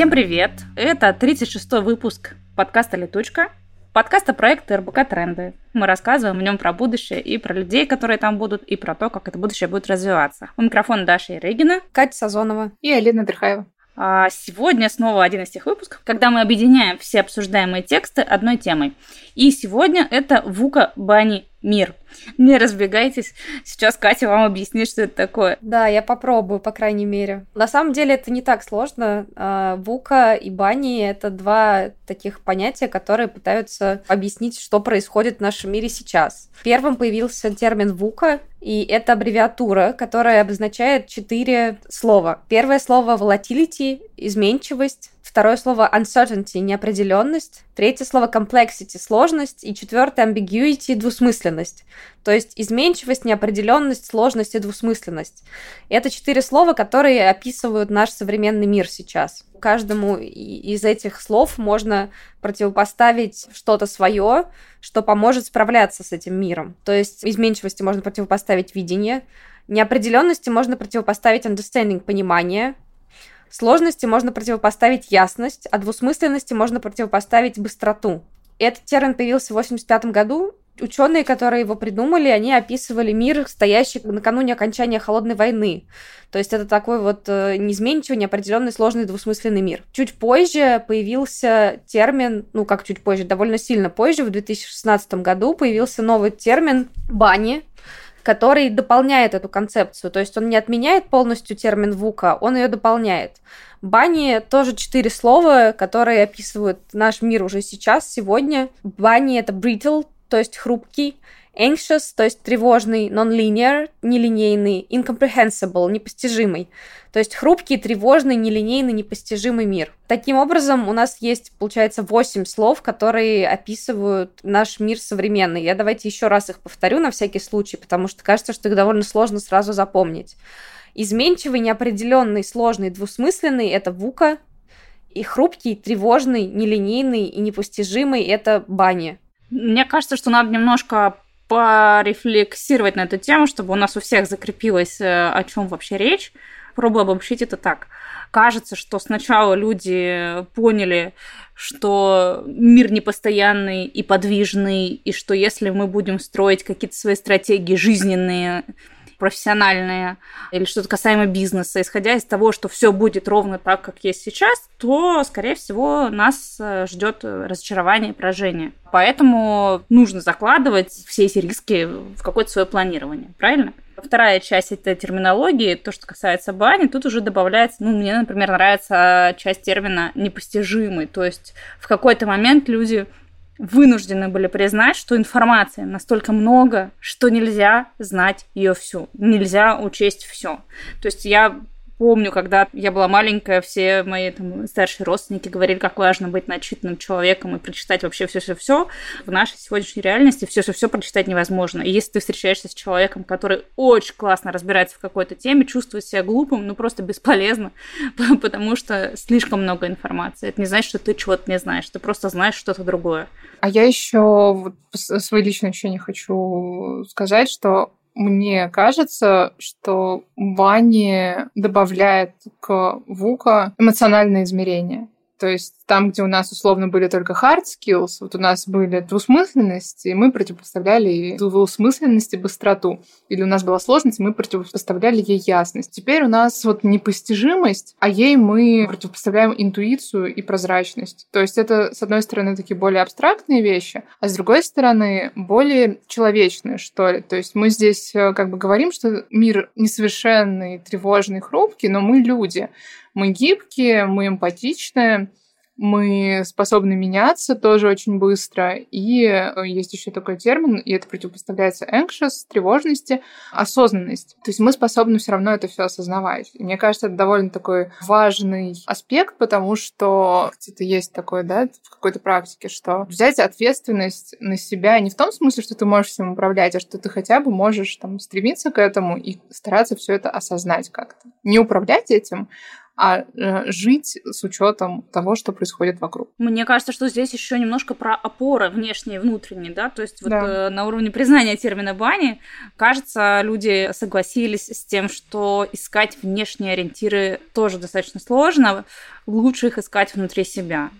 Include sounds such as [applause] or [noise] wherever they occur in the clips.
Всем привет! Это 36-й выпуск подкаста «Летучка». Подкаста проекта РБК «Тренды». Мы рассказываем в нем про будущее и про людей, которые там будут, и про то, как это будущее будет развиваться. У микрофона Даша Ирыгина, Катя Сазонова и Алина Дерхаева. А сегодня снова один из тех выпусков, когда мы объединяем все обсуждаемые тексты одной темой. И сегодня это Вука Бани Мир. Не разбегайтесь. Сейчас Катя вам объяснит, что это такое. Да, я попробую, по крайней мере. На самом деле это не так сложно. А, Вука и Бани — это два таких понятия, которые пытаются объяснить, что происходит в нашем мире сейчас. Первым появился термин Вука, и это аббревиатура, которая обозначает четыре слова. Первое слово volatility — изменчивость. Второе слово uncertainty — неопределенность. Третье слово complexity — сложность. И четвертое ambiguity — двусмысленность. То есть изменчивость, неопределенность, сложность и двусмысленность. Это четыре слова, которые описывают наш современный мир сейчас. Каждому из этих слов можно противопоставить что-то свое, что поможет справляться с этим миром. То есть изменчивости можно противопоставить видение, неопределенности можно противопоставить understanding, понимание, Сложности можно противопоставить ясность, а двусмысленности можно противопоставить быстроту. Этот термин появился в 1985 году. Ученые, которые его придумали, они описывали мир, стоящий накануне окончания холодной войны. То есть это такой вот э, неизменчивый, неопределенный, сложный, двусмысленный мир. Чуть позже появился термин, ну как чуть позже, довольно сильно позже, в 2016 году появился новый термин «бани», который дополняет эту концепцию. То есть он не отменяет полностью термин ВУКа, он ее дополняет. Бани тоже четыре слова, которые описывают наш мир уже сейчас, сегодня. Бани это brittle, то есть хрупкий. Anxious, то есть тревожный, non-linear, нелинейный, incomprehensible, непостижимый. То есть хрупкий, тревожный, нелинейный, непостижимый мир. Таким образом, у нас есть, получается, 8 слов, которые описывают наш мир современный. Я давайте еще раз их повторю на всякий случай, потому что кажется, что их довольно сложно сразу запомнить. Изменчивый, неопределенный, сложный, двусмысленный — это вука, и хрупкий, тревожный, нелинейный и непостижимый — это бани. Мне кажется, что надо немножко порефлексировать на эту тему, чтобы у нас у всех закрепилось, э, о чем вообще речь. Пробую обобщить это так. Кажется, что сначала люди поняли, что мир непостоянный и подвижный, и что если мы будем строить какие-то свои стратегии жизненные, профессиональные или что-то касаемо бизнеса, исходя из того, что все будет ровно так, как есть сейчас, то, скорее всего, нас э, ждет разочарование и поражение. Поэтому нужно закладывать все эти риски в какое-то свое планирование, правильно? Вторая часть этой терминологии, то, что касается бани, тут уже добавляется, ну, мне, например, нравится часть термина непостижимый, то есть в какой-то момент люди вынуждены были признать, что информации настолько много, что нельзя знать ее всю, нельзя учесть все. То есть я помню, когда я была маленькая, все мои там, старшие родственники говорили, как важно быть начитанным человеком и прочитать вообще все-все-все. В нашей сегодняшней реальности все-все-все прочитать невозможно. И если ты встречаешься с человеком, который очень классно разбирается в какой-то теме, чувствует себя глупым, ну просто бесполезно, [laughs] потому что слишком много информации. Это не значит, что ты чего-то не знаешь, ты просто знаешь что-то другое. А я еще вот свои личные ощущения хочу сказать, что мне кажется, что Вани добавляет к Вука эмоциональное измерение. То есть там, где у нас условно были только hard skills, вот у нас были двусмысленности, и мы противопоставляли двусмысленности быстроту. Или у нас была сложность, и мы противопоставляли ей ясность. Теперь у нас вот непостижимость, а ей мы противопоставляем интуицию и прозрачность. То есть это, с одной стороны, такие более абстрактные вещи, а с другой стороны, более человечные, что ли. То есть мы здесь э, как бы говорим, что мир несовершенный, тревожный, хрупкий, но мы люди. Мы гибкие, мы эмпатичные, мы способны меняться тоже очень быстро. И э, есть еще такой термин, и это противопоставляется anxious, тревожности, осознанность. То есть мы способны все равно это все осознавать. И мне кажется, это довольно такой важный аспект, потому что где-то есть такое, да, в какой-то практике, что взять ответственность на себя не в том смысле, что ты можешь всем управлять, а что ты хотя бы можешь там стремиться к этому и стараться все это осознать как-то. Не управлять этим, а э, жить с учетом того, что происходит вокруг. Мне кажется, что здесь еще немножко про опоры внешние и внутренние, да, то есть вот да. э, на уровне признания термина бани, кажется, люди согласились с тем, что искать внешние ориентиры тоже достаточно сложно, лучше их искать внутри себя.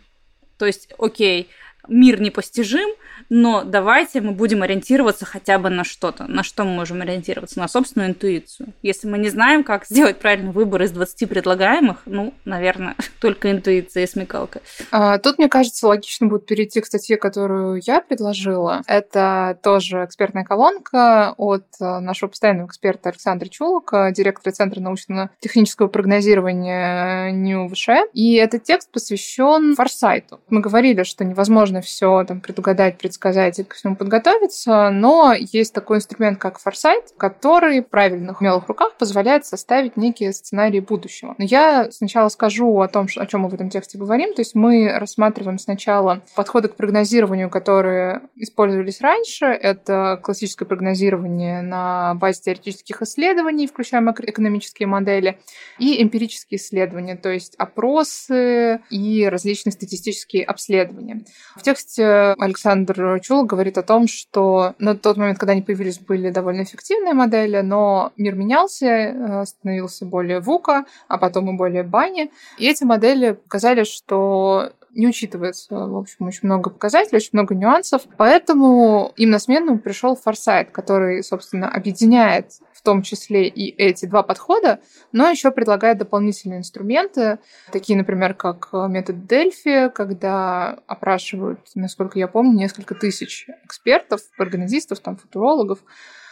То есть, окей, мир непостижим, но давайте мы будем ориентироваться хотя бы на что-то. На что мы можем ориентироваться? На собственную интуицию. Если мы не знаем, как сделать правильный выбор из 20 предлагаемых, ну, наверное, [laughs] только интуиция и смекалка. А, тут, мне кажется, логично будет перейти к статье, которую я предложила. Это тоже экспертная колонка от э, нашего постоянного эксперта Александра Чулока, директора Центра научно-технического прогнозирования НИУВШ. И этот текст посвящен форсайту. Мы говорили, что невозможно все там предугадать, предсказать и ко всему подготовиться, но есть такой инструмент, как форсайт, который в правильных умелых руках позволяет составить некие сценарии будущего. Но я сначала скажу о том, о чем мы в этом тексте говорим. То есть мы рассматриваем сначала подходы к прогнозированию, которые использовались раньше. Это классическое прогнозирование на базе теоретических исследований, включая макроэкономические модели, и эмпирические исследования, то есть опросы и различные статистические обследования. В тексте Александр Чул говорит о том, что на тот момент, когда они появились, были довольно эффективные модели, но мир менялся, э, становился более ВУКа, а потом и более Бани. И эти модели показали, что не учитывается, в общем, очень много показателей, очень много нюансов. Поэтому им на смену пришел форсайт, который, собственно, объединяет в том числе и эти два подхода, но еще предлагает дополнительные инструменты, такие, например, как метод Дельфи, когда опрашивают, насколько я помню, несколько тысяч экспертов, прогнозистов, там, футурологов,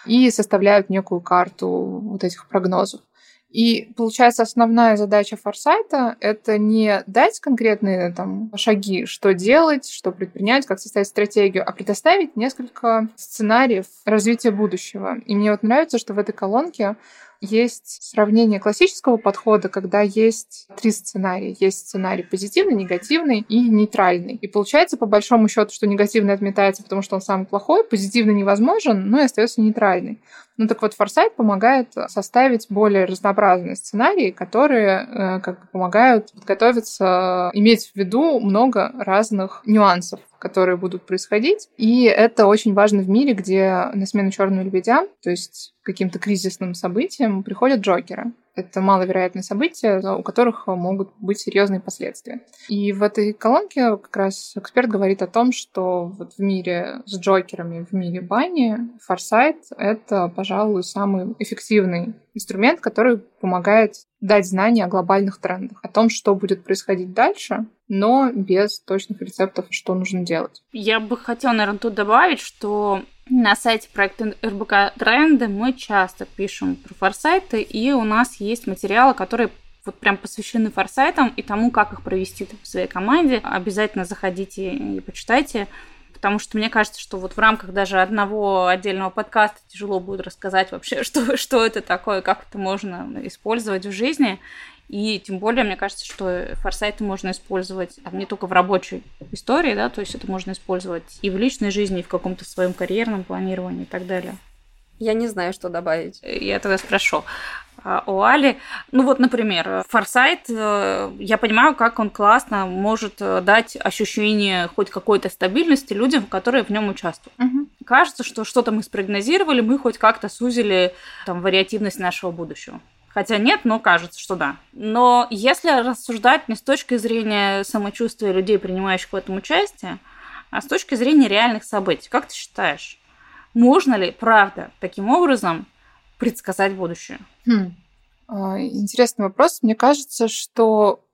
и составляют некую карту вот этих прогнозов. И получается, основная задача форсайта — это не дать конкретные там, шаги, что делать, что предпринять, как составить стратегию, а предоставить несколько сценариев развития будущего. И мне вот нравится, что в этой колонке есть сравнение классического подхода, когда есть три сценария. Есть сценарий позитивный, негативный и нейтральный. И получается, по большому счету, что негативный отметается, потому что он самый плохой, позитивный невозможен, но и остается нейтральный. Ну так вот, форсайт помогает составить более разнообразные сценарии, которые э, как бы помогают подготовиться, иметь в виду много разных нюансов которые будут происходить. И это очень важно в мире, где на смену черным лебедям, то есть каким-то кризисным событиям, приходят джокеры. Это маловероятные события, у которых могут быть серьезные последствия. И в этой колонке как раз эксперт говорит о том, что вот в мире с джокерами, в мире бани, форсайт — это, пожалуй, самый эффективный инструмент, который помогает дать знания о глобальных трендах, о том, что будет происходить дальше, но без точных рецептов, что нужно делать. Я бы хотела, наверное, тут добавить, что на сайте проекта РБК Тренды мы часто пишем про форсайты, и у нас есть материалы, которые вот прям посвящены форсайтам и тому, как их провести в своей команде. Обязательно заходите и почитайте, потому что мне кажется, что вот в рамках даже одного отдельного подкаста тяжело будет рассказать вообще, [laughs] что, что это такое, как это можно использовать в жизни. И тем более, мне кажется, что форсайты можно использовать там, не только в рабочей истории, да, то есть это можно использовать и в личной жизни, и в каком-то своем карьерном планировании и так далее. Я не знаю, что добавить. Я тогда спрошу а, у Али. Ну вот, например, форсайт, э, я понимаю, как он классно может э, дать ощущение хоть какой-то стабильности людям, которые в нем участвуют. Угу. Кажется, что что-то мы спрогнозировали, мы хоть как-то сузили там, вариативность нашего будущего. Хотя нет, но кажется, что да. Но если рассуждать не с точки зрения самочувствия людей, принимающих в этом участие, а с точки зрения реальных событий, как ты считаешь, можно ли, правда, таким образом предсказать будущее? Хм. А, интересный вопрос. Мне кажется, что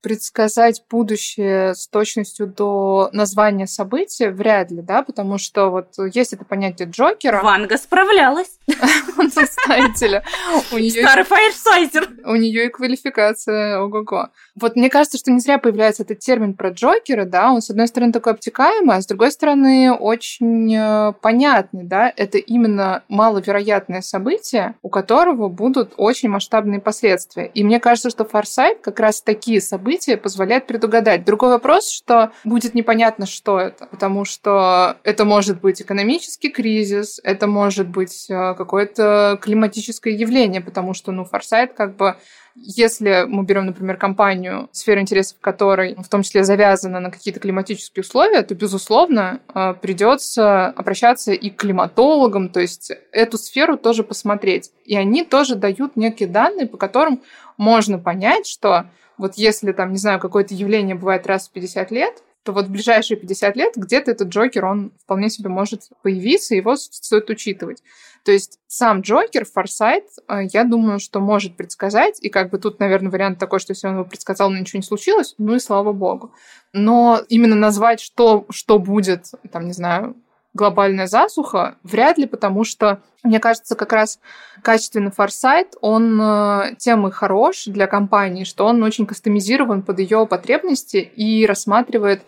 предсказать будущее с точностью до названия события вряд ли, да, потому что вот есть это понятие Джокера. Ванга справлялась. [laughs] Знаете ли. Старый фаерсайзер. У нее и квалификация ого-го. Вот мне кажется, что не зря появляется этот термин про Джокера, да, он с одной стороны такой обтекаемый, а с другой стороны очень э, понятный, да, это именно маловероятное событие, у которого будут очень масштабные последствия. И мне кажется, что форсайт как раз такие события позволяет предугадать. Другой вопрос, что будет непонятно, что это, потому что это может быть экономический кризис, это может быть э, какое-то климатическое явление, потому что, ну, форсайт как бы если мы берем, например, компанию, сфера интересов которой в том числе завязана на какие-то климатические условия, то, безусловно, э, придется обращаться и к климатологам, то есть эту сферу тоже посмотреть. И они тоже дают некие данные, по которым можно понять, что вот если там, не знаю, какое-то явление бывает раз в 50 лет, то вот в ближайшие 50 лет где-то этот Джокер, он вполне себе может появиться, его стоит учитывать. То есть сам Джокер, Форсайт, э, я думаю, что может предсказать, и как бы тут, наверное, вариант такой, что если он его предсказал, но ничего не случилось, ну и слава богу. Но именно назвать, что, что будет, там, не знаю, глобальная засуха, вряд ли, потому что, мне кажется, как раз качественный форсайт, он э, тем и хорош для компании, что он очень кастомизирован под ее потребности и рассматривает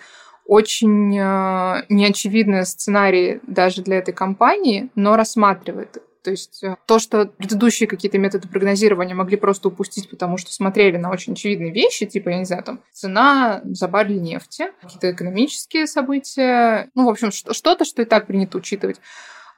очень э, неочевидные сценарии даже для этой компании, но рассматривает. То есть э, то, что предыдущие какие-то методы прогнозирования могли просто упустить, потому что смотрели на очень очевидные вещи, типа, я не знаю, там, цена за баррель нефти, какие-то экономические события, ну, в общем, что-то, что и так принято учитывать.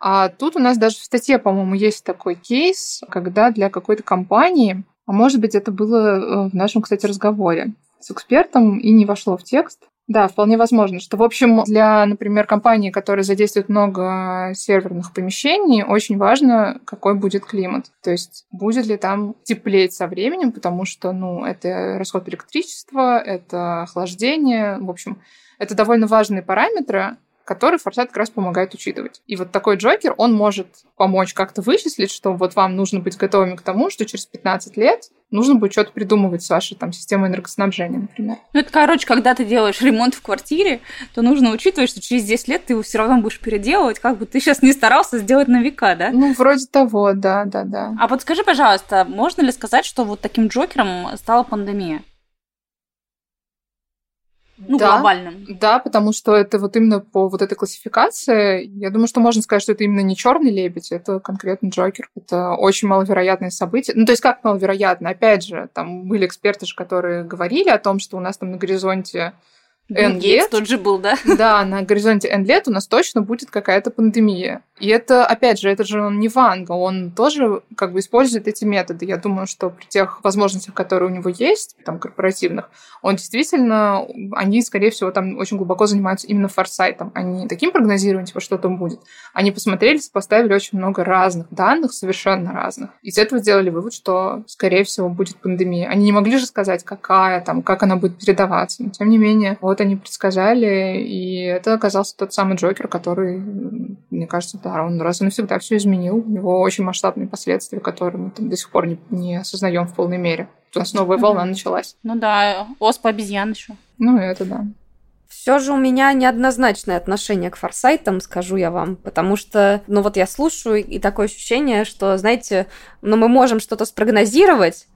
А тут у нас даже в статье, по-моему, есть такой кейс, когда для какой-то компании, а может быть, это было э, в нашем, кстати, разговоре с экспертом и не вошло в текст, да, вполне возможно, что, в общем, для, например, компании, которая задействует много серверных помещений, очень важно, какой будет климат. То есть будет ли там теплеть со временем, потому что, ну, это расход электричества, это охлаждение, в общем, это довольно важные параметры, который форсайт как раз помогает учитывать. И вот такой Джокер, он может помочь как-то вычислить, что вот вам нужно быть готовыми к тому, что через 15 лет нужно будет что-то придумывать с вашей там системой энергоснабжения, например. Ну, это, короче, когда ты делаешь ремонт в квартире, то нужно учитывать, что через 10 лет ты его все равно будешь переделывать, как бы ты сейчас не старался сделать на века, да? Ну, вроде того, да, да, да. А вот скажи, пожалуйста, можно ли сказать, что вот таким Джокером стала пандемия? Ну, да, глобальным. Да, потому что это вот именно по вот этой классификации, я думаю, что можно сказать, что это именно не черный лебедь, это конкретно Джокер. Это очень маловероятное событие. Ну, то есть как маловероятно? Опять же, там были эксперты, которые говорили о том, что у нас там на горизонте N лет. тот же был, да? Да, на горизонте N лет у нас точно будет какая-то пандемия. И это, опять же, это же он не Ванга, он тоже как бы использует эти методы. Я думаю, что при тех возможностях, которые у него есть, там, корпоративных, он действительно, они, скорее всего, там очень глубоко занимаются именно форсайтом, а не таким прогнозированием, типа, что там будет. Они посмотрели, поставили очень много разных данных, совершенно разных. Из этого сделали вывод, что, скорее всего, будет пандемия. Они не могли же сказать, какая там, как она будет передаваться. Но, тем не менее, вот они предсказали, и это оказался тот самый Джокер, который, мне кажется, да, он раз и навсегда все изменил. У него очень масштабные последствия, которые мы там до сих пор не, не осознаем в полной мере. У нас новая волна mm-hmm. началась. Ну да, оспа обезьян еще. Ну, это да. Все же у меня неоднозначное отношение к форсайтам, скажу я вам, потому что, ну вот я слушаю, и такое ощущение, что, знаете, ну мы можем что-то спрогнозировать,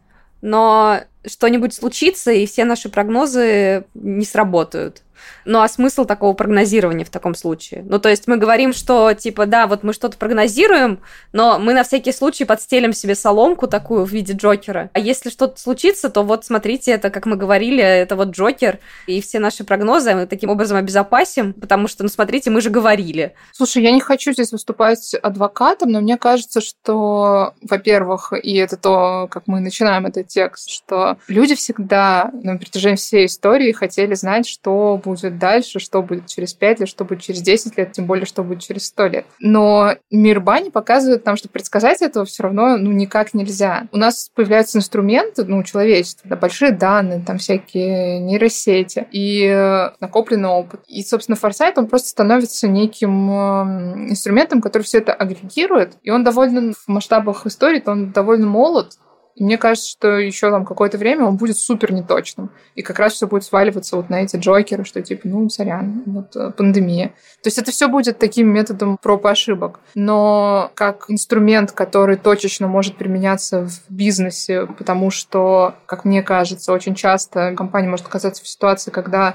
но что-нибудь случится, и все наши прогнозы не сработают. Ну а смысл такого прогнозирования в таком случае? Ну то есть мы говорим, что типа да, вот мы что-то прогнозируем, но мы на всякий случай подстелим себе соломку такую в виде Джокера. А если что-то случится, то вот смотрите, это, как мы говорили, это вот Джокер, и все наши прогнозы мы таким образом обезопасим, потому что, ну смотрите, мы же говорили. Слушай, я не хочу здесь выступать адвокатом, но мне кажется, что, во-первых, и это то, как мы начинаем этот текст, что люди всегда на протяжении всей истории хотели знать, что будет дальше, что будет через 5 лет, что будет через 10 лет, тем более, что будет через 100 лет. Но мир бани показывает нам, что предсказать этого все равно ну, никак нельзя. У нас появляются инструменты, ну, человечества, да, большие данные, там всякие нейросети и э, накопленный опыт. И, собственно, форсайт, он просто становится неким э, инструментом, который все это агрегирует, и он довольно в масштабах истории, он довольно молод, мне кажется, что еще там какое-то время он будет супер неточным. И как раз все будет сваливаться вот на эти джокеры, что типа, ну, сорян, вот э, пандемия. То есть это все будет таким методом проб и ошибок. Но как инструмент, который точечно может применяться в бизнесе, потому что, как мне кажется, очень часто компания может оказаться в ситуации, когда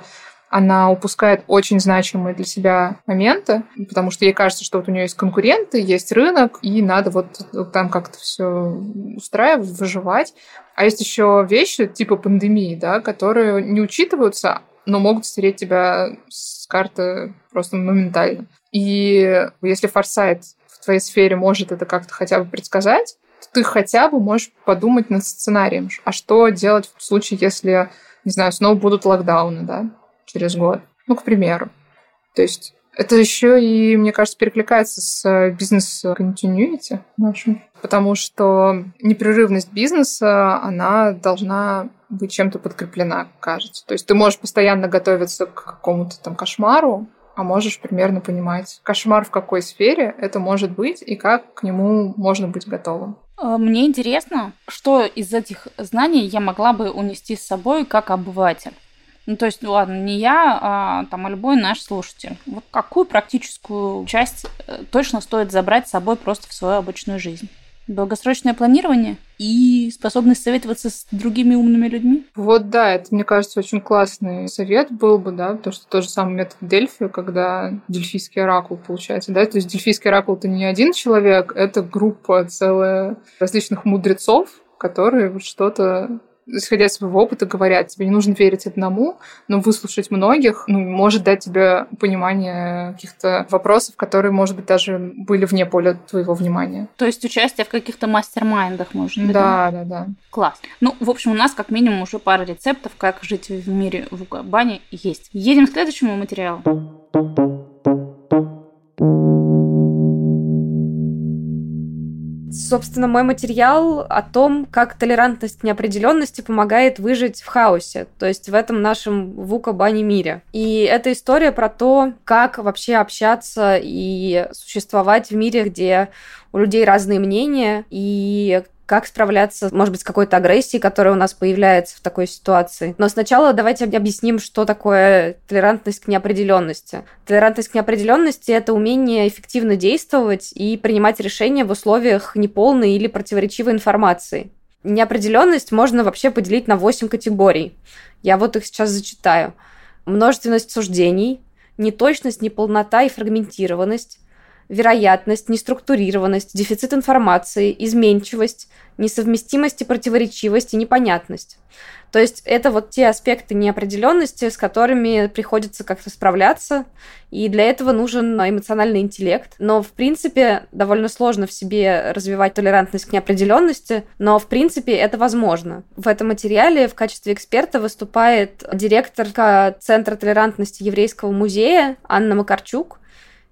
она упускает очень значимые для себя моменты, потому что ей кажется, что вот у нее есть конкуренты, есть рынок, и надо вот там как-то все устраивать, выживать. А есть еще вещи типа пандемии, да, которые не учитываются, но могут стереть тебя с карты просто моментально. И если форсайт в твоей сфере может это как-то хотя бы предсказать, ты хотя бы можешь подумать над сценарием. А что делать в случае, если, не знаю, снова будут локдауны, да, через год? Ну, к примеру. То есть это еще и, мне кажется, перекликается с бизнес-континьюити нашим, потому что непрерывность бизнеса, она должна быть чем-то подкреплена, кажется. То есть ты можешь постоянно готовиться к какому-то там кошмару, а можешь примерно понимать, кошмар в какой сфере это может быть и как к нему можно быть готовым. А, мне интересно, что из этих знаний я могла бы унести с собой как обыватель. Ну, то есть, ну, ладно, не я, а там, а любой наш слушатель. Вот какую практическую часть э, точно стоит забрать с собой просто в свою обычную жизнь? долгосрочное планирование и способность советоваться с другими умными людьми. Вот да, это, мне кажется, очень классный совет был бы, да, потому что тот же самый метод Дельфи, когда дельфийский оракул получается, да, то есть дельфийский оракул это не один человек, это группа целая различных мудрецов, которые что-то исходя из своего опыта, говорят, тебе не нужно верить одному, но выслушать многих ну, может дать тебе понимание каких-то вопросов, которые, может быть, даже были вне поля твоего внимания. То есть участие в каких-то мастер-майндах, может быть? Да, да, да. Класс. Ну, в общем, у нас как минимум уже пара рецептов, как жить в мире в бане есть. Едем к следующему материалу. Собственно, мой материал о том, как толерантность к неопределенности помогает выжить в хаосе, то есть в этом нашем вука-бане мире. И это история про то, как вообще общаться и существовать в мире, где у людей разные мнения, и как справляться, может быть, с какой-то агрессией, которая у нас появляется в такой ситуации. Но сначала давайте объясним, что такое толерантность к неопределенности. Толерантность к неопределенности это умение эффективно действовать и принимать решения в условиях неполной или противоречивой информации. Неопределенность можно вообще поделить на 8 категорий. Я вот их сейчас зачитаю. Множественность суждений, неточность, неполнота и фрагментированность, вероятность, неструктурированность, дефицит информации, изменчивость, несовместимость и противоречивость и непонятность. То есть это вот те аспекты неопределенности, с которыми приходится как-то справляться, и для этого нужен эмоциональный интеллект. Но, в принципе, довольно сложно в себе развивать толерантность к неопределенности, но, в принципе, это возможно. В этом материале в качестве эксперта выступает директорка Центра толерантности Еврейского музея Анна Макарчук,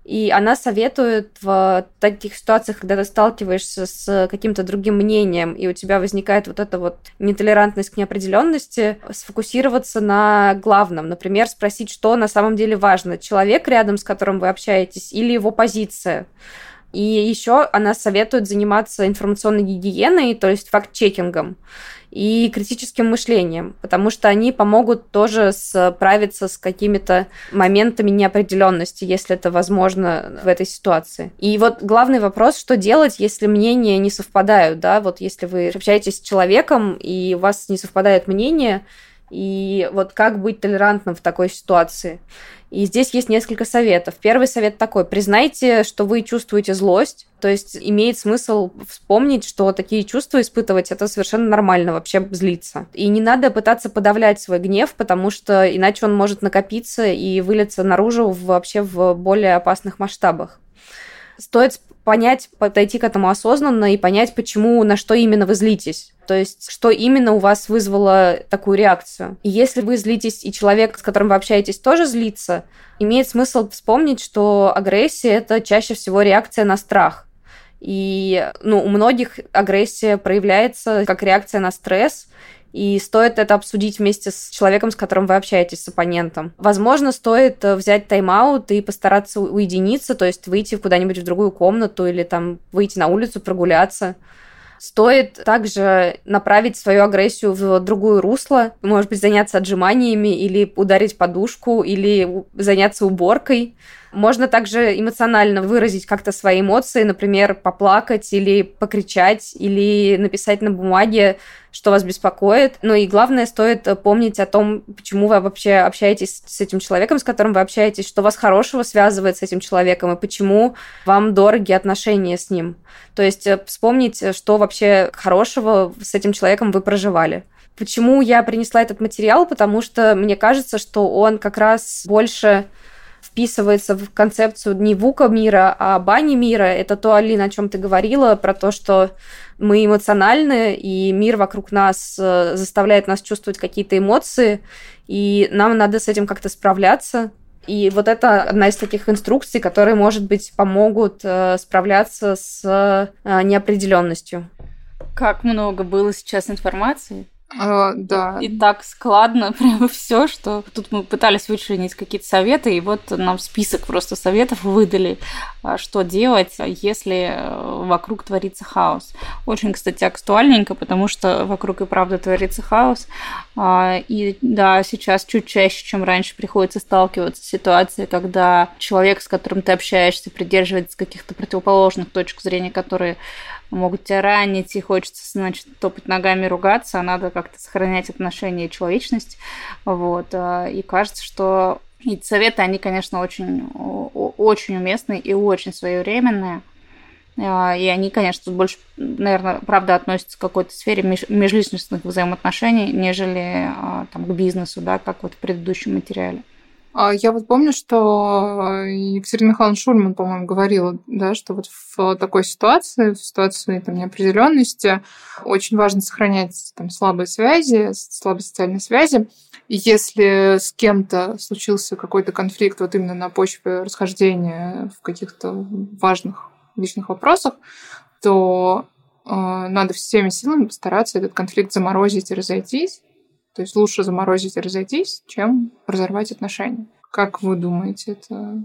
и она советует в таких ситуациях, когда ты сталкиваешься с каким-то другим мнением, и у тебя возникает вот эта вот нетолерантность к неопределенности, сфокусироваться на главном. Например, спросить, что на самом деле важно. Человек рядом, с которым вы общаетесь, или его позиция. И еще она советует заниматься информационной гигиеной, то есть факт-чекингом и критическим мышлением, потому что они помогут тоже справиться с какими-то моментами неопределенности, если это возможно в этой ситуации. И вот главный вопрос, что делать, если мнения не совпадают, да, вот если вы общаетесь с человеком, и у вас не совпадает мнение, и вот как быть толерантным в такой ситуации. И здесь есть несколько советов. Первый совет такой. Признайте, что вы чувствуете злость. То есть имеет смысл вспомнить, что такие чувства испытывать это совершенно нормально, вообще злиться. И не надо пытаться подавлять свой гнев, потому что иначе он может накопиться и вылиться наружу вообще в более опасных масштабах стоит понять, подойти к этому осознанно и понять, почему, на что именно вы злитесь. То есть, что именно у вас вызвало такую реакцию. И если вы злитесь, и человек, с которым вы общаетесь, тоже злится, имеет смысл вспомнить, что агрессия – это чаще всего реакция на страх. И ну, у многих агрессия проявляется как реакция на стресс, и стоит это обсудить вместе с человеком, с которым вы общаетесь, с оппонентом. Возможно, стоит э, взять тайм-аут и постараться уединиться, то есть выйти куда-нибудь в другую комнату или там выйти на улицу, прогуляться. Стоит также направить свою агрессию в другое русло, может быть, заняться отжиманиями или ударить подушку, или заняться уборкой. Можно также эмоционально выразить как-то свои эмоции, например, поплакать или покричать, или написать на бумаге, что вас беспокоит. Ну и главное, стоит помнить о том, почему вы вообще общаетесь с этим человеком, с которым вы общаетесь, что вас хорошего связывает с этим человеком, и почему вам дороги отношения с ним. То есть э, вспомнить, что вообще хорошего с этим человеком вы проживали. Почему я принесла этот материал? Потому что мне кажется, что он как раз больше вписывается в концепцию не вука мира, а бани мира. Это то, Алина, о чем ты говорила, про то, что мы эмоциональны, и мир вокруг нас э, заставляет нас чувствовать какие-то эмоции, и нам надо с этим как-то справляться. И вот это одна из таких инструкций, которые, может быть, помогут э, справляться с э, неопределенностью. Как много было сейчас информации. А, [laughs] да. И так складно [laughs] прямо все, что тут мы пытались вычленить какие-то советы, и вот нам список просто советов выдали, а, что делать, если э, вокруг творится хаос. Очень, кстати, актуальненько, потому что вокруг и правда творится хаос. А, и да, сейчас чуть чаще, чем раньше, приходится сталкиваться с ситуацией, когда человек, с которым ты общаешься, придерживается каких-то противоположных точек зрения, которые могут тебя ранить, и хочется, значит, топать ногами, ругаться, а надо как-то сохранять отношения и человечность. Вот. А, и кажется, что эти советы, они, конечно, очень, очень уместные и очень своевременные. А, и они, конечно, больше, наверное, правда, относятся к какой-то сфере межличностных взаимоотношений, нежели а, там, к бизнесу, да, как вот в предыдущем материале. Я вот помню, что Екатерина Михайловна Шульман, по-моему, говорила, да, что вот в такой ситуации, в ситуации там, неопределенности, очень важно сохранять там, слабые связи, слабые социальные связи. И если с кем-то случился какой-то конфликт вот именно на почве расхождения в каких-то важных личных вопросах, то э, надо всеми силами постараться этот конфликт заморозить и разойтись, то есть лучше заморозить и разойтись, чем разорвать отношения. Как вы думаете, это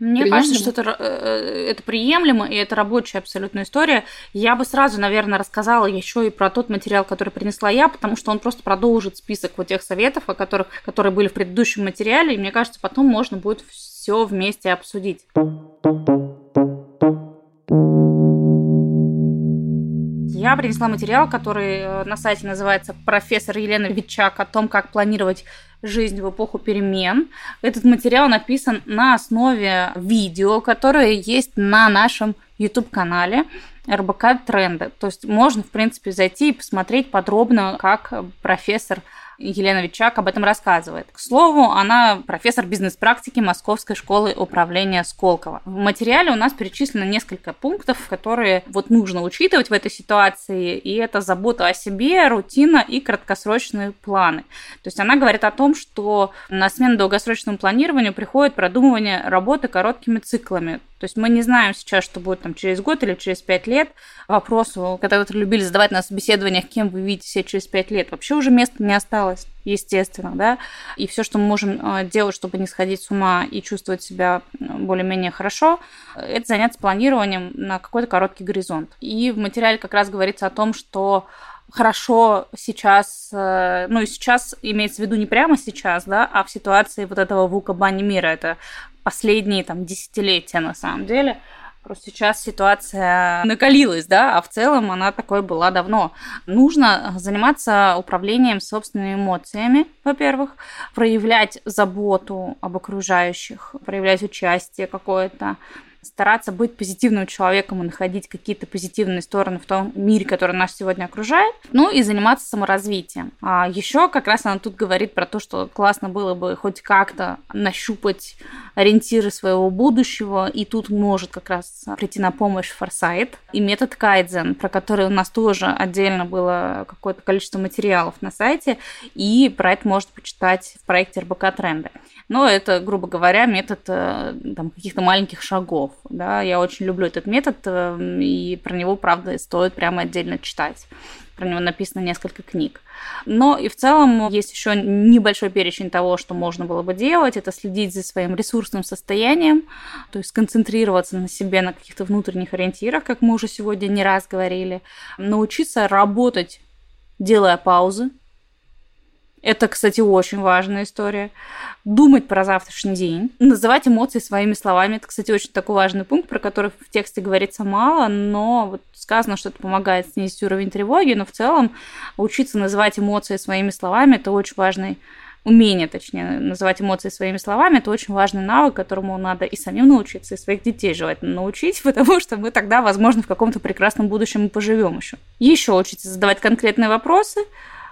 мне приемлемо? кажется, что это, э, это приемлемо, и это рабочая абсолютная история. Я бы сразу, наверное, рассказала еще и про тот материал, который принесла я, потому что он просто продолжит список вот тех советов, о которых, которые были в предыдущем материале, и мне кажется, потом можно будет все вместе обсудить. Я принесла материал, который э, на сайте называется «Профессор Елена Витчак о том, как планировать жизнь в эпоху перемен». Этот материал написан на основе видео, которое есть на нашем YouTube-канале РБК Тренды. То есть можно, в принципе, зайти и посмотреть подробно, как профессор Елена Вичак об этом рассказывает. К слову, она профессор бизнес-практики Московской школы управления Сколково. В материале у нас перечислено несколько пунктов, которые вот нужно учитывать в этой ситуации, и это забота о себе, рутина и краткосрочные планы. То есть она говорит о том, что на смену долгосрочному планированию приходит продумывание работы короткими циклами. То есть мы не знаем сейчас, что будет там через год или через пять лет. Вопросу, когда вы любили задавать на собеседованиях, кем вы видите себя через пять лет, вообще уже места не осталось, естественно, да. И все, что мы можем э, делать, чтобы не сходить с ума и чувствовать себя более-менее хорошо, это заняться планированием на какой-то короткий горизонт. И в материале как раз говорится о том, что хорошо сейчас, э, ну и сейчас имеется в виду не прямо сейчас, да, а в ситуации вот этого вука бани мира, это последние там десятилетия на самом деле. Просто сейчас ситуация накалилась, да, а в целом она такой была давно. Нужно заниматься управлением собственными эмоциями, во-первых, проявлять заботу об окружающих, проявлять участие какое-то, стараться быть позитивным человеком и находить какие-то позитивные стороны в том мире, который нас сегодня окружает, ну и заниматься саморазвитием. А еще как раз она тут говорит про то, что классно было бы хоть как-то нащупать ориентиры своего будущего, и тут может как раз прийти на помощь форсайт и метод кайдзен, про который у нас тоже отдельно было какое-то количество материалов на сайте, и про это может почитать в проекте РБК Тренды. Но это, грубо говоря, метод э, там, каких-то маленьких шагов. Да? Я очень люблю этот метод, э, и про него, правда, стоит прямо отдельно читать. Про него написано несколько книг. Но и в целом есть еще небольшой перечень того, что можно было бы делать. Это следить за своим ресурсным состоянием, то есть концентрироваться на себе, на каких-то внутренних ориентирах, как мы уже сегодня не раз говорили. Научиться работать, делая паузы, это, кстати, очень важная история. Думать про завтрашний день, называть эмоции своими словами. Это, кстати, очень такой важный пункт, про который в тексте говорится мало, но вот сказано, что это помогает снизить уровень тревоги, но в целом учиться называть эмоции своими словами – это очень важный умение, точнее, называть эмоции своими словами, это очень важный навык, которому надо и самим научиться, и своих детей желательно научить, [laughs] потому что мы тогда, возможно, в каком-то прекрасном будущем и поживем еще. Еще учиться задавать конкретные вопросы,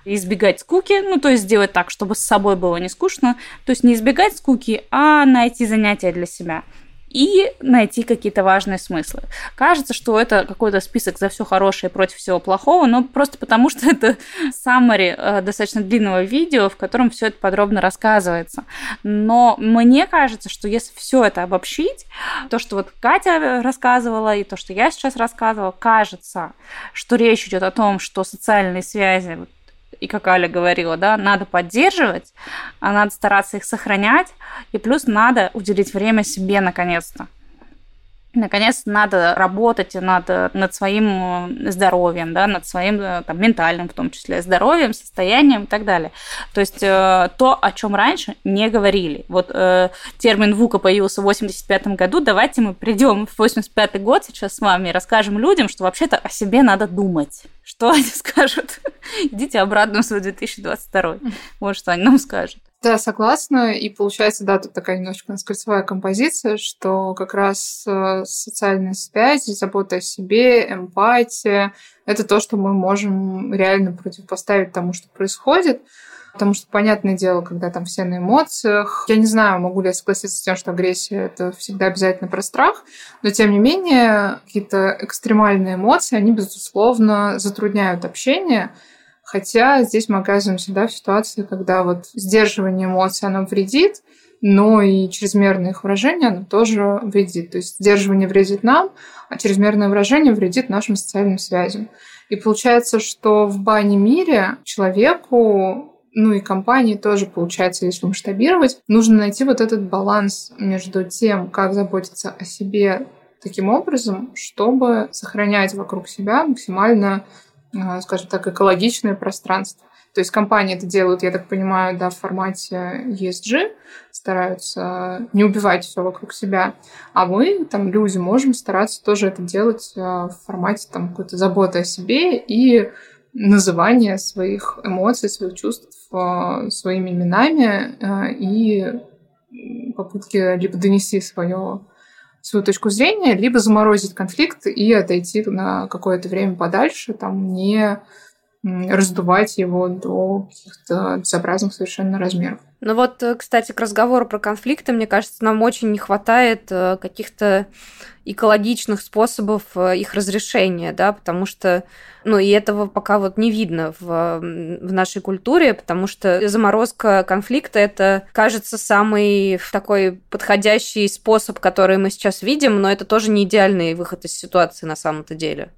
избегать скуки, ну, то есть сделать так, чтобы с собой было не скучно, то есть не избегать скуки, а найти занятия для себя и найти какие-то важные смыслы. Кажется, что это какой-то список за все хорошее против всего плохого, но просто потому, что это [laughs] summary э, достаточно длинного видео, в котором все это подробно рассказывается. Но мне кажется, что если все это обобщить, то, что вот Катя рассказывала и то, что я сейчас рассказывала, кажется, что речь идет о том, что социальные связи и как Аля говорила, да, надо поддерживать, а надо стараться их сохранять, и плюс надо уделить время себе наконец-то. Наконец, надо работать над, над своим э, здоровьем, да, над своим э, там, ментальным, в том числе, здоровьем, состоянием и так далее. То есть э, то, о чем раньше не говорили. Вот э, термин ВУКа появился в 85 году. Давайте мы придем в 85 год сейчас с вами и расскажем людям, что вообще-то о себе надо думать. Что [laughs] они скажут? Идите обратно в свой 2022. Вот что они нам скажут. Да, согласна. И получается, да, тут такая немножко кольцевая композиция, что как раз э, социальная связь, забота о себе, эмпатия — это то, что мы можем реально противопоставить тому, что происходит. Потому что, понятное дело, когда там все на эмоциях, я не знаю, могу ли я согласиться с тем, что агрессия — это всегда обязательно про страх, но, тем не менее, какие-то экстремальные эмоции, они, безусловно, затрудняют общение, Хотя здесь мы оказываемся да, в ситуации, когда вот сдерживание эмоций, оно вредит, но и чрезмерное их выражение, оно тоже вредит. То есть сдерживание вредит нам, а чрезмерное выражение вредит нашим социальным связям. И получается, что в бане мире человеку ну и компании тоже, получается, если масштабировать, нужно найти вот этот баланс между тем, как заботиться о себе таким образом, чтобы сохранять вокруг себя максимально а, скажем так, экологичное пространство. То есть компании это делают, я так понимаю, да, в формате ESG, стараются не убивать все вокруг себя. А мы, там, люди, можем стараться тоже это делать а, в формате там какой-то заботы о себе и называния своих эмоций, своих чувств а, своими именами и попытки либо донести свое свою точку зрения, либо заморозить конфликт и отойти на какое-то время подальше, там не раздувать его до каких-то безобразных совершенно размеров. Ну вот, э, кстати, к разговору про конфликты, мне кажется, нам очень не хватает э, каких-то экологичных способов э, их разрешения, да, потому что, ну, и этого пока вот не видно в, в нашей культуре, потому что заморозка конфликта – это, кажется, самый такой подходящий способ, который мы сейчас видим, но это тоже не идеальный выход из ситуации на самом-то деле.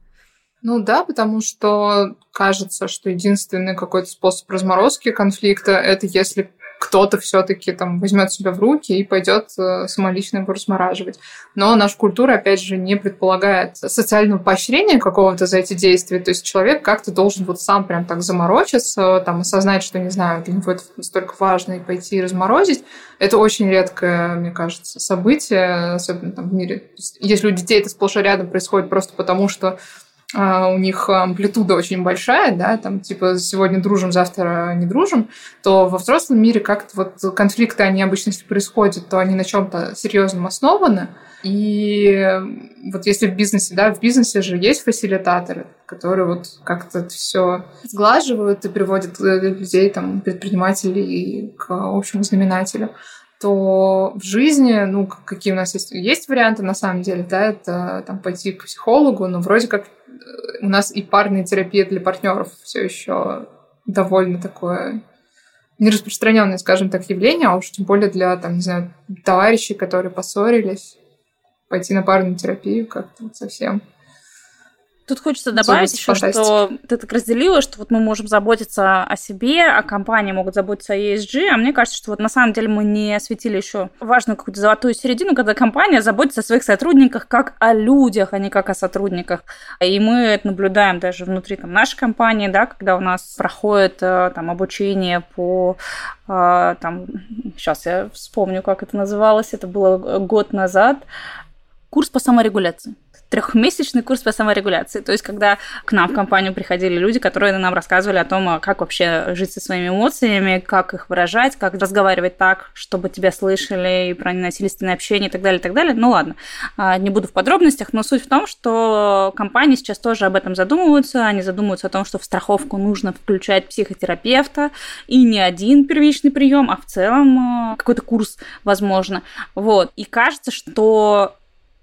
Ну да, потому что кажется, что единственный какой-то способ разморозки конфликта это если кто-то все-таки там возьмет себя в руки и пойдет э, самолично его размораживать. Но наша культура, опять же, не предполагает социального поощрения какого-то за эти действия. То есть человек как-то должен вот сам прям так заморочиться, там, осознать, что, не знаю, для него это настолько важно, и пойти и разморозить. Это очень редкое, мне кажется, событие, особенно там в мире. Если у детей это сплошь и рядом происходит просто потому, что у них амплитуда очень большая, да, там типа сегодня дружим, завтра не дружим, то во взрослом мире как-то вот конфликты, они обычно, если происходят, то они на чем-то серьезном основаны. И вот если в бизнесе, да, в бизнесе же есть фасилитаторы, которые вот как-то все сглаживают и приводят э, людей, там, предпринимателей к общему знаменателю то в жизни, ну, какие у нас есть, есть варианты на самом деле, да, это там пойти к психологу, но вроде как у нас и парная терапия для партнеров все еще довольно такое нераспространенное, скажем так, явление, а уж тем более для, там, не знаю, товарищей, которые поссорились, пойти на парную терапию как-то совсем Тут хочется добавить еще, что ты так разделила, что вот мы можем заботиться о себе, а компании могут заботиться о ESG, а мне кажется, что вот на самом деле мы не осветили еще важную какую-то золотую середину, когда компания заботится о своих сотрудниках как о людях, а не как о сотрудниках. И мы это наблюдаем даже внутри там, нашей компании, да, когда у нас проходит э, там обучение по э, там, сейчас я вспомню, как это называлось, это было год назад, курс по саморегуляции трехмесячный курс по саморегуляции. То есть, когда к нам в компанию приходили люди, которые нам рассказывали о том, а как вообще жить со своими эмоциями, как их выражать, как разговаривать так, чтобы тебя слышали, и про ненасильственное общение и так далее, и так далее. Ну ладно, а, не буду в подробностях, но суть в том, что компании сейчас тоже об этом задумываются. Они задумываются о том, что в страховку нужно включать психотерапевта, и не один первичный прием, а в целом а, какой-то курс, возможно. Вот. И кажется, что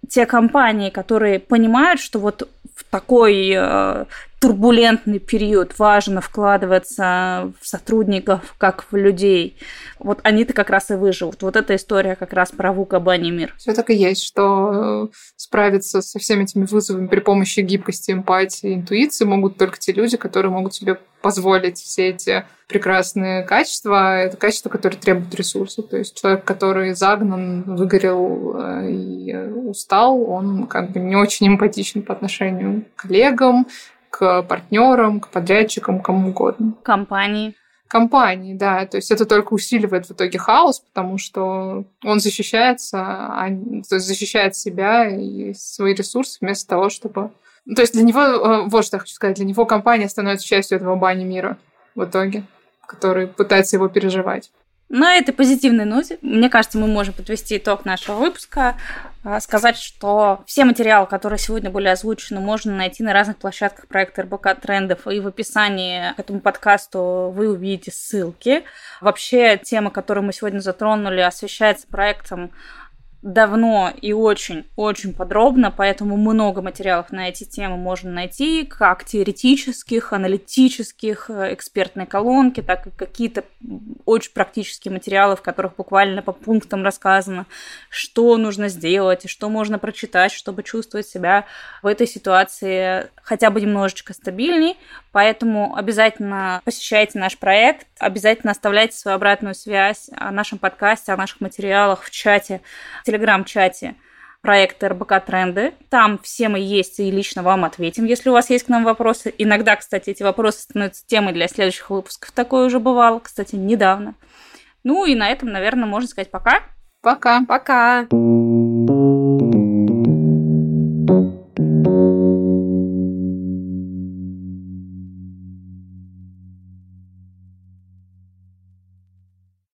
те компании, которые понимают, что вот в такой э, турбулентный период важно вкладываться в сотрудников, как в людей, вот они-то как раз и выживут. Вот эта история как раз про Вука Бани Мир. Все так и есть, что э, справиться со всеми этими вызовами при помощи гибкости, эмпатии, интуиции могут только те люди, которые могут себе позволить все эти прекрасные качества. Это качества, которые требуют ресурсов. То есть человек, который загнан, выгорел э, и устал, он как бы не очень эмпатичен по отношению к коллегам, к партнерам, к подрядчикам, кому угодно. Компании. Компании, да. То есть это только усиливает в итоге хаос, потому что он защищается, а, то есть защищает себя и свои ресурсы вместо того, чтобы... То есть для него, э, вот что я хочу сказать, для него компания становится частью этого бани мира в итоге, который пытается его переживать. На этой позитивной ноте, мне кажется, мы можем подвести итог нашего выпуска, а, сказать, что все материалы, которые сегодня были озвучены, можно найти на разных площадках проекта РБК Трендов, и в описании к этому подкасту вы увидите ссылки. Вообще, тема, которую мы сегодня затронули, освещается проектом давно и очень-очень подробно, поэтому много материалов на эти темы можно найти, как теоретических, аналитических, э, экспертной колонки, так и какие-то очень практические материалы, в которых буквально по пунктам рассказано, что нужно сделать и что можно прочитать, чтобы чувствовать себя в этой ситуации хотя бы немножечко стабильней. Поэтому обязательно посещайте наш проект, обязательно оставляйте свою обратную связь о нашем подкасте, о наших материалах в чате телеграм-чате проекта РБК Тренды. Там все мы есть и лично вам ответим, если у вас есть к нам вопросы. Иногда, кстати, эти вопросы становятся темой для следующих выпусков. Такое уже бывало, кстати, недавно. Ну и на этом, наверное, можно сказать пока. Пока. Пока.